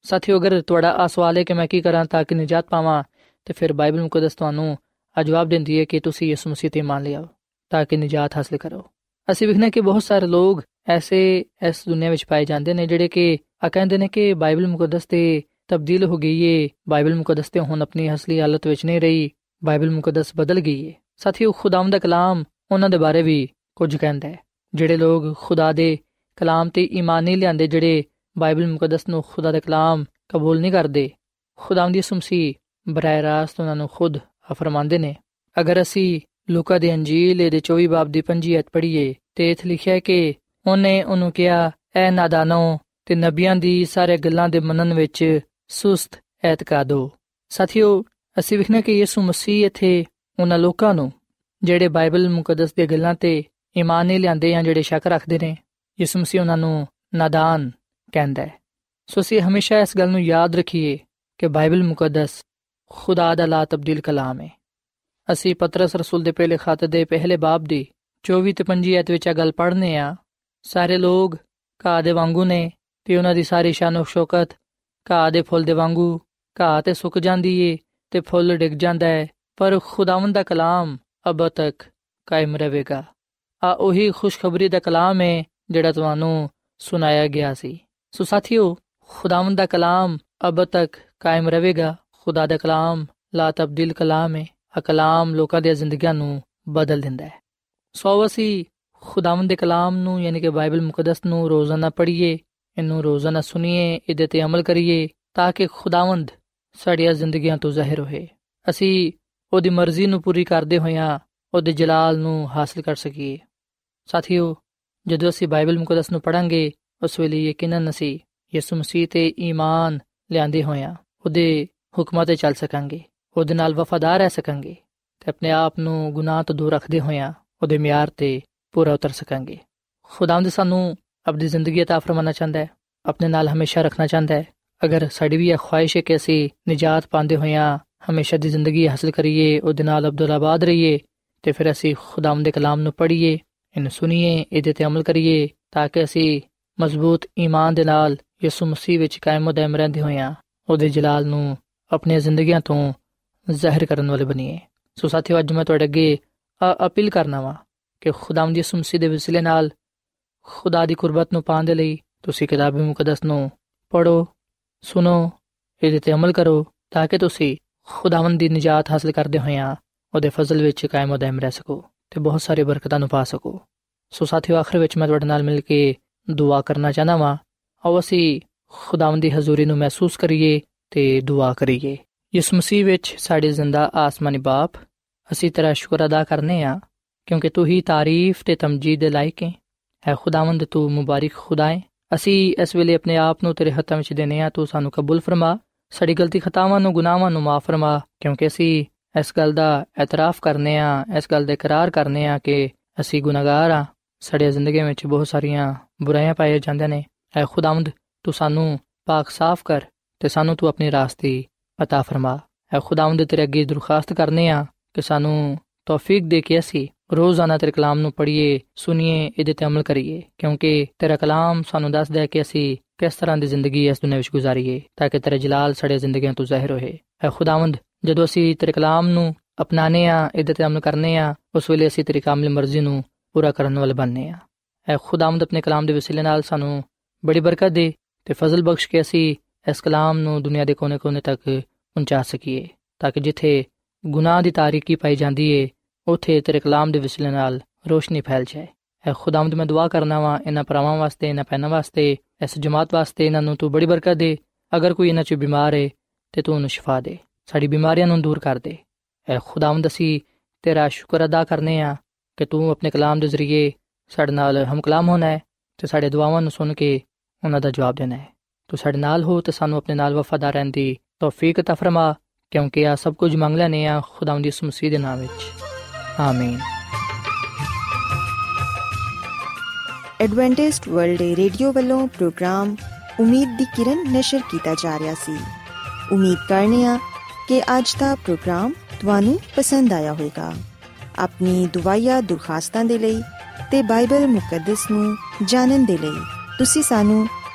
ਸਾਥੀਓ ਅਗਰ ਤੁਹਾਡਾ ਆ ਸਵਾਲ ਹੈ ਕਿ ਮੈਂ ਕੀ ਕਰਾਂ ਤਾਂ ਕਿ ਨਜਾਤ ਪਾਵਾਂ ਤੇ ਫਿਰ ਬਾਈਬਲ ਮੁਕੱਦਸ ਤੁਹਾਨੂੰ ਆ ਜਵਾਬ ਦਿੰਦੀ ਹੈ ਕਿ ਤੁਸੀਂ ਯਿਸੂ ਮਸੀਹ ਤੇ ਮੰਨ ਲਿਆਓ ਤਾਂ ਕਿ ਨਜਾਤ ਹਾਸਲ ਕਰੋ। ਅਸੀਂ ਵਿਖਨੇ ਕਿ ਬਹੁਤ ਸਾਰੇ ਲੋਕ ਐਸੇ ਇਸ ਦੁਨੀਆ ਵਿੱਚ ਪਾਏ ਜਾਂਦੇ ਨੇ ਜਿਹੜੇ ਕਿ ਆ ਕਹਿੰਦੇ ਨੇ ਕਿ ਬਾਈਬਲ ਮੁਕੱਦਸ ਤੇ ਤਬਦੀਲ ਹੋ ਗਈ ਏ। ਬਾਈਬਲ ਮੁਕੱਦਸ ਤੇ ਹੁਣ ਆਪਣੀ ਅਸਲੀ ਹਾਲਤ ਵਿੱਚ ਨਹੀਂ ਰਹੀ। ਬਾਈਬਲ ਮੁਕੱਦਸ ਬਦਲ ਗਈ ਏ। ਸਾਥੀਓ ਖੁਦਾਮ ਦਾ ਕਲਾਮ ਉਹਨਾਂ ਦੇ ਬਾਰੇ ਵੀ ਕੁਝ ਕਹਿੰਦਾ ਹੈ। ਜਿਹੜੇ ਲੋਕ ਖੁਦਾ ਦੇ ਕਲਾਮ ਤੇ ਈਮਾਨ ਨਹੀਂ ਲਿਆਂਦੇ ਜਿਹੜੇ ਬਾਈਬਲ ਮੁਕੱਦਸ ਨੂੰ ਖੁਦਾ ਦਾ ਕਲਾਮ ਕਬੂਲ ਨਹੀਂ ਕਰਦੇ ਖੁਦਾਮ ਦੀ ਸੁਮਸੀ ਬਰਾਏ ਰਾਸਤ ਉਹਨਾਂ ਨੂੰ ਖੁਦ ਫਰਮਾਉਂਦੇ ਨੇ, ਅਗਰ ਅਸੀਂ ਲੂਕਾ ਦੇ ਅੰਜੀਲ ਦੇ 24 ਬਾਬ ਦੀ 5 ਅਧ ਪੜ੍ਹੀਏ ਤੇ ਇਥੇ ਲਿਖਿਆ ਕਿ ਉਹਨੇ ਉਹਨੂੰ ਕਿਹਾ, ਐ ਨਾਦਾਨੋ, ਤੇ ਨਬੀਆਂ ਦੀ ਸਾਰੇ ਗੱਲਾਂ ਦੇ ਮੰਨਣ ਵਿੱਚ ਸੁਸਤ ਐਤਕਾਦੋ ਸਾਥੀਓ, ਅਸੀਂ ਵਿਖਣਾ ਕਿ ਯਿਸੂ ਮਸੀਹ ਇਥੇ ਉਹਨਾਂ ਲੋਕਾਂ ਨੂੰ ਜਿਹੜੇ ਬਾਈਬਲ ਮੁਕੱਦਸ ਦੀਆਂ ਗੱਲਾਂ ਤੇ ਈਮਾਨ ਨਹੀਂ ਲਿਆਂਦੇ ਜਾਂ ਜਿਹੜੇ ਸ਼ੱਕ ਰੱਖਦੇ ਨੇ, ਯਿਸੂ ਮਸੀਹ ਉਹਨਾਂ ਨੂੰ ਨਾਦਾਨ ਕਹਿੰਦਾ ਹੈ। ਸੋ ਅਸੀਂ ਹਮੇਸ਼ਾ ਇਸ ਗੱਲ ਨੂੰ ਯਾਦ ਰੱਖੀਏ ਕਿ ਬਾਈਬਲ ਮੁਕੱਦਸ ਖੁਦਾ ਦਾ ਲਾ ਤਬਦੀਲ ਕਲਾਮ ਹੈ ਅਸੀਂ ਪਤਰਸ ਰਸੂਲ ਦੇ ਪਹਿਲੇ ਖਾਤੇ ਦੇ ਪਹਿਲੇ ਬਾਬ ਦੀ 24 ਤੇ 25 ਐਤ ਵਿੱਚ ਇਹ ਗੱਲ ਪੜ੍ਹਨੇ ਆ, ਸਾਰੇ ਲੋਕ ਘਾਹ ਦੇ ਵਾਂਗੂ ਨੇ ਤੇ ਉਹਨਾਂ ਦੀ ਸਾਰੀ ਸ਼ਾਨ ਸ਼ੌਕਤ ਘਾਹ ਦੇ ਫੁੱਲ ਦੇ ਵਾਂਗੂ ਘਾਹ ਤੇ ਸੁੱਕ ਜਾਂਦੀ ਏ ਤੇ ਫੁੱਲ ਡਿੱਗ ਜਾਂਦਾ ਹੈ ਪਰ ਖੁਦਾਵੰਦ ਦਾ ਕਲਾਮ ਅਬ ਤੱਕ ਕਾਇਮ ਰਹੇਗਾ। ਆ ਉਹੀ ਖੁਸ਼ਖਬਰੀ ਦਾ ਕਲਾਮ ਹੈ ਜਿਹੜਾ ਤੁਹਾਨੂੰ ਸੁਣਾਇਆ ਗਿਆ ਸੀ। ਸੋ ਸਾਥੀਓ, ਖੁਦਾਵੰਦ ਦਾ ਕਲਾਮ ਅਬ ਤੱਕ ਕਾਇਮ ਰਹੇਗਾ। ਖੁਦਾ ਦਾ ਕਲਾਮ ਲਾ ਤਬਦੀਲ ਕਲਾਮ ਹੈ ਆ ਕਲਾਮ ਲੋਕਾਂ ਦੀਆਂ ਜ਼ਿੰਦਗੀਆਂ ਨੂੰ ਬਦਲ ਦਿੰਦਾ ਹੈ। ਸੋ ਅਸੀਂ ਖੁਦਾਵੰਦ ਦੇ ਕਲਾਮ ਨੂੰ, ਯਾਨੀ ਕਿ ਬਾਈਬਲ ਮੁਕੱਦਸ ਨੂੰ ਰੋਜ਼ਾਨਾ ਪੜ੍ਹੀਏ, ਇਹਨੂੰ ਰੋਜ਼ਾਨਾ ਸੁਣੀਏ, ਇਹਦੇ ਤੇ ਅਮਲ ਕਰੀਏ, ਤਾਂ ਕਿ ਖੁਦਾਵੰਦ ਸਾਡੀਆਂ ਜ਼ਿੰਦਗੀਆਂ ਤੋਂ ਜ਼ਾਹਿਰ ਹੋਏ। ਅਸੀਂ ਉਹਦੀ ਮਰਜ਼ੀ ਨੂੰ ਪੂਰੀ ਕਰਦੇ ਹੋਇਆਂ ਉਹਦੇ ਜਲਾਲ ਨੂੰ ਹਾਸਲ ਕਰ ਸਕੀਏ। ਸਾਥੀਓ, ਜਦੋਂ ਅਸੀਂ ਬਾਈਬਲ ਮੁਕੱਦਸ ਨੂੰ ਪੜਾਂਗੇ ਉਸ ਵੇਲੇ ਯਕੀਨਨ ਅਸੀਂ ਯਿਸੂ ਮਸੀਹ ਤੇ ਈਮਾਨ ਲਿਆਂਦੇ ਹੋਇਆਂ ਉਹਦੇ ਹੁਕਮਾਂ ਤੇ ਚੱਲ ਸਕਾਂਗੇ, ਉਹਦੇ ਨਾਲ ਵਫادار ਰਹਿ ਸਕਾਂਗੇ ਤੇ ਆਪਣੇ ਆਪ ਨੂੰ ਗੁਨਾਹ ਤੋਂ ਦੂਰ ਰੱਖਦੇ ਹੋਇਆਂ ਉਹਦੇ ਮਿਆਰ ਤੇ ਪੂਰਾ ਉਤਰ ਸਕਾਂਗੇ। ਖੁਦਾਵੰਦ ਸਾਨੂੰ ਆਪਣੀ ਜ਼ਿੰਦਗੀ عطا ਫਰਮਾਨਾ ਚਾਹੁੰਦਾ ਹੈ, ਆਪਣੇ ਨਾਲ ਹਮੇਸ਼ਾ ਰੱਖਣਾ ਚਾਹੁੰਦਾ ਹੈ। ਅਗਰ ਸਾਡੀ ਵੀ ਇਹ ਖੁਆਇਸ਼ ਹੈ ਕਿ ਅਸੀਂ ਨਜਾਤ ਪਾਉਂਦੇ ਹੋਇਆਂ ਹਮੇਸ਼ਾ ਦੀ ਜ਼ਿੰਦਗੀ ਹਾਸਲ ਕਰੀਏ, ਉਹਦੇ ਨਾਲ ਅਬਦੁੱਲਾਬਾਦ ਰਹੀਏ ਤੇ ਫਿਰ ਅਸੀਂ ਖੁਦਾਵੰਦ ਦੇ ਕਲਾਮ ਨੂੰ ਪੜ੍ਹੀਏ, ਇਹਨੂੰ ਸੁਣੀਏ, ਇਹਦੇ ਤੇ ਅਮਲ ਕਰੀਏ ਤਾਂ ਕਿ ਅਸੀਂ ਮਜ਼ਬੂਤ ਈਮਾਨ ਦੇ ਨਾਲ ਯਿਸੂ ਮਸੀਹ ਵਿੱਚ ਕਾਇਮ ਦائم ਰਹਿੰਦੇ ਹੋਇਆਂ ਉਹਦੇ ਜਲਾਲ ਨੂੰ ਆਪਣੀਆਂ ਜ਼ਿੰਦਗੀਆਂ ਤੋਂ ਜ਼ਾਹਿਰ ਕਰਨ ਵਾਲੇ ਬਣੀਏ। ਸੋ ਸਾਥੀਓ, ਅੱਜ ਮੈਂ ਤੁਹਾਡੇ ਅੱਗੇ ਅਪੀਲ ਕਰਨਾ ਵਾ ਕਿ ਖੁਦਾਵੰਦ ਯਿਸੂ ਮਸੀਹ ਦੇ ਵਸਿਲੇ ਨਾਲ ਖੁਦਾ ਦੀ ਕੁਰਬਤ ਨੂੰ ਪਾਉਣ ਦੇ ਲਈ ਤੁਸੀਂ ਕਿਤਾਬ ਮੁਕੱਦਸ ਨੂੰ ਪੜੋ ਸੁਣੋ, ਇਹਦੇ ਤੇ ਅਮਲ ਕਰੋ ਤਾਂ ਕਿ ਤੁਸੀਂ ਖੁਦਾਵੰਦ ਦੀ ਨਜਾਤ ਹਾਸਲ ਕਰਦੇ ਹੋਇਆ ਉਹਦੇ ਫਜ਼ਲ ਵਿੱਚ ਕਾਇਮ ਹੋ ਦائم ਰਹਿ ਸਕੋ ਤੇ ਬਹੁਤ ਸਾਰੇ ਬਰਕਤਾਂ ਨੂੰ ਪਾ ਸਕੋ। ਸੋ ਸਾਥੀਓ, ਆਖਰ ਵਿੱਚ ਮੈਂ ਤੁਹਾਡੇ ਨਾਲ ਮਿਲ ਕੇ ਦੁਆ ਕਰਨਾ ਚਾਹਨਾ ਵਾਂ। ਆਓ ਅਸੀਂ ਖੁਦਾਵੰਦ ਦੀ ਹਜ਼ੂਰੀ ਨੂੰ ਮਹਿਸੂਸ ਕਰੀਏ ਤੇ ਦੁਆ ਕਰੀਏ। ਯਿਸੂ ਮਸੀਹ ਵਿੱਚ ਸਾਡੇ ਜ਼ਿੰਦਾ ਆਸਮਾਨੀ ਬਾਪ। ਅਸੀਂ ਤੇਰਾ ਸ਼ੁਕਰ ਅਦਾ ਕਰਨੇ ਆ, ਕਿਉਂਕਿ ਤੂੰ ਹੀ ਤਾਰੀਫ ਤੇ ਤਮਜੀਦ ਦੇ ਲਾਇਕ ਹੈ ਹੈ ਖੁਦਾਵੰਦ, ਤੂੰ ਮੁਬਾਰਕ ਖੁਦਾ ਹੈ ਅਸੀਂ ਇਸ ਵੇਲੇ ਆਪਣੇ ਆਪ ਨੂੰ ਤੇਰੇ ਹੱਥਾਂ ਵਿੱਚ ਦੇਨੇ ਆ, ਤੂੰ ਸਾਨੂੰ ਕਬੂਲ ਫਰਮਾ। ਸਾਡੀ ਗਲਤੀ ਖਤਾਵਾਂ ਨੂੰ, ਗੁਨਾਹਾਂ ਨੂੰ ਮਾਫ ਫਰਮਾ, ਕਿਉਂਕਿ ਅਸੀਂ ਇਸ ਗੱਲ ਦਾ ਇਤਰਾਫ ਕਰਨੇ ਆ, ਇਸ ਗੱਲ ਦਾ ਇਕਰਾਰ ਕਰਨੇ ਆ ਕਿ ਅਸੀਂ ਗੁਨਾਹਗਾਰ ਆ। ਸਾਡੀ ਜ਼ਿੰਦਗੀ ਵਿੱਚ ਬਹੁਤ ਸਾਰੀਆਂ ਬੁਰਾਈਆਂ ਪਾਈਆਂ ਜਾਂਦੀਆਂ ਨੇ। ਐ ਖੁਦਾਵੰਦ, ਤੂੰ ਸਾਨੂੰ ਪਾਕ ਸਾਫ਼ ਕਰ। ਤੇ ਸਾਨੂੰ ਤੂੰ ਆਪਣੀ ਰਾਸਤੇ عطا ਫਰਮਾ ਐ ਖੁਦਾਵੰਦ ਤੇਰੇ ਅੱਗੇ ਦਰਖਾਸਤ ਕਰਨੇ ਆ ਕਿ ਸਾਨੂੰ ਤੌਫੀਕ ਦੇ ਕੇ ਅਸੀਂ ਰੋਜ਼ਾਨਾ ਤੇਰੇ ਕਲਾਮ ਨੂੰ ਪੜ੍ਹੀਏ ਸੁਣੀਏ ਇਹਦੇ ਤੇ ਅਮਲ ਕਰੀਏ ਕਿਉਂਕਿ ਤੇਰਾ ਕਲਾਮ ਸਾਨੂੰ ਦੱਸਦਾ ਹੈ ਕਿ ਅਸੀਂ ਕਿਸ ਤਰ੍ਹਾਂ ਦੀ ਜ਼ਿੰਦਗੀ ਇਸ ਦੁਨੀਆਂ ਵਿੱਚ ਗੁਜ਼ਾਰੀਏ ਤਾਂ ਕਿ ਤੇਰਾ ਜਲਾਲ ਸਾਡੇ ਜ਼ਿੰਦਗੀਆਂ ਤੋਂ ਜ਼ਾਹਿਰ ਹੋਏ ਐ ਖੁਦਾਵੰਦ ਜਦੋਂ ਅਸੀਂ ਤੇਰੇ ਕਲਾਮ ਨੂੰ ਅਪਣਾਣੇ ਆ ਇਹਦੇ ਤੇ ਅਮਲ ਕਰਨੇ ਆ ਉਸ ਵੇਲੇ ਅਸੀਂ ਤੇਰੀ ਕਾਮਿਲ ਮਰਜ਼ੀ ਨੂੰ ਪੂਰਾ ਕਰਨ ਵਾਲੇ ਬਣਨੇ ਆ ਐ ਖੁਦਾਵੰਦ ਆਪਣੇ ਕਲਾਮ ਦੇ ਵਸੀਲੇ ਨਾਲ ਸਾਨੂੰ ਬੜੀ ਬਰਕਤ ਦੇ ਤੇ ਫਜ਼ਲ ਬਖਸ਼ ਕੇ ਅਸੀਂ ਇਸ ਕਲਾਮ ਨੂੰ ਦੁਨੀਆ ਦੇ ਕੋਨੇ-ਕੋਨੇ ਤੱਕ ਪਹੁੰਚਾ ਸਕੀਏ, ਤਾਂ ਕਿ ਜਿੱਥੇ ਗੁਨਾਹ ਦੀ ਤਾਰੀਕੀ ਪਾਈ ਜਾਂਦੀ ਏ, ਉਥੇ ਤੇਰੇ ਕਲਾਮ ਦੇ ਵਸੀਲੇ ਨਾਲ ਰੋਸ਼ਨੀ ਫੈਲ ਜਾਏ। ਐ ਖੁਦਾਵੰਦ, ਮੈਂ ਦੁਆ ਕਰਨਾ ਵਾਂ ਇਹਨਾਂ ਪਰਾਵਾਂ ਵਾਸਤੇ, ਇਹਨਾਂ ਪੈਨਾਂ ਵਾਸਤੇ, ਇਸ ਜਮਾਤ ਵਾਸਤੇ ਇਹਨਾਂ ਨੂੰ ਤੂੰ ਬੜੀ ਬਰਕਤ ਦੇ। ਅਗਰ ਕੋਈ ਇਹਨਾਂ 'ਚ ਬਿਮਾਰ ਏ, ਤੇ ਤੂੰ ਉਹਨੂੰ ਸ਼ਿਫਾ ਦੇ। ਸਾਡੀ ਬਿਮਾਰੀਆਂ ਨੂੰ ਦੂਰ ਕਰ ਦੇ। ਐ ਖੁਦਾਵੰਦ, ਅਸੀਂ ਤੇਰਾ ਸ਼ੁਕਰ ਅਦਾ ਕਰਨੇ ਆ ਕਿ ਤੂੰ ਆਪਣੇ ਕਲਾਮ ਦੇ ਜ਼ਰੀਏ ਸਾਡੇ ਨਾਲ ਹਮ ਕਲਾਮ ਹੋਣਾ ਹੈ ਤੇ ਸਾਡੇ ਦੁਆਵਾਂ ਨੂੰ ਸੁਣ ਕੇ ਉਹਨਾਂ ਦਾ ਜਵਾਬ ਦੇਣਾ ਹੈ ਤੂੰ ਸਾਡੇ ਨਾਲ ਹੋ ਤੇ ਸਾਨੂੰ ਆਪਣੇ ਨਾਲ ਵਫਾਦਾਰ ਰਹਿਣ ਦੀ ਤੌਫੀਕ ਤਾ ਫਰਮਾ, ਕਿਉਂਕਿ ਆ ਸਭ ਕੁਝ ਮੰਗ ਲੈਨੇ ਆ ਖੁਦਾਵੰਦ ਦੀ ਮਸੀਹ ਦੇ ਨਾਮ ਵਿੱਚ। ਆਮੀਨ। ਐਡਵੈਂਟਿਸਟ ਵਰਲਡ ਰੇਡੀਓ ਵੱਲੋਂ ਪ੍ਰੋਗਰਾਮ ਉਮੀਦ ਦੀ ਕਿਰਨ ਨਿਸ਼ਰ ਕੀਤਾ ਜਾ ਰਿਹਾ ਸੀ। ਉਮੀਦ ਕਰਨੇ ਆ ਕਿ ਅੱਜ ਦਾ ਪ੍ਰੋਗਰਾਮ ਤੁਹਾਨੂੰ ਪਸੰਦ ਆਇਆ ਹੋਵੇਗਾ। ਆਪਣੀ ਦੁਆਇਆ ਦੁਰਖਾਸਤਾਂ ਦੇ ਲਈ ਤੇ ਬਾਈਬਲ ਮੁਕੱਦਸ ਨੂੰ ਜਾਣਨ ਦੇ ਲਈ ਤੁਸੀਂ ਸਾਨੂੰ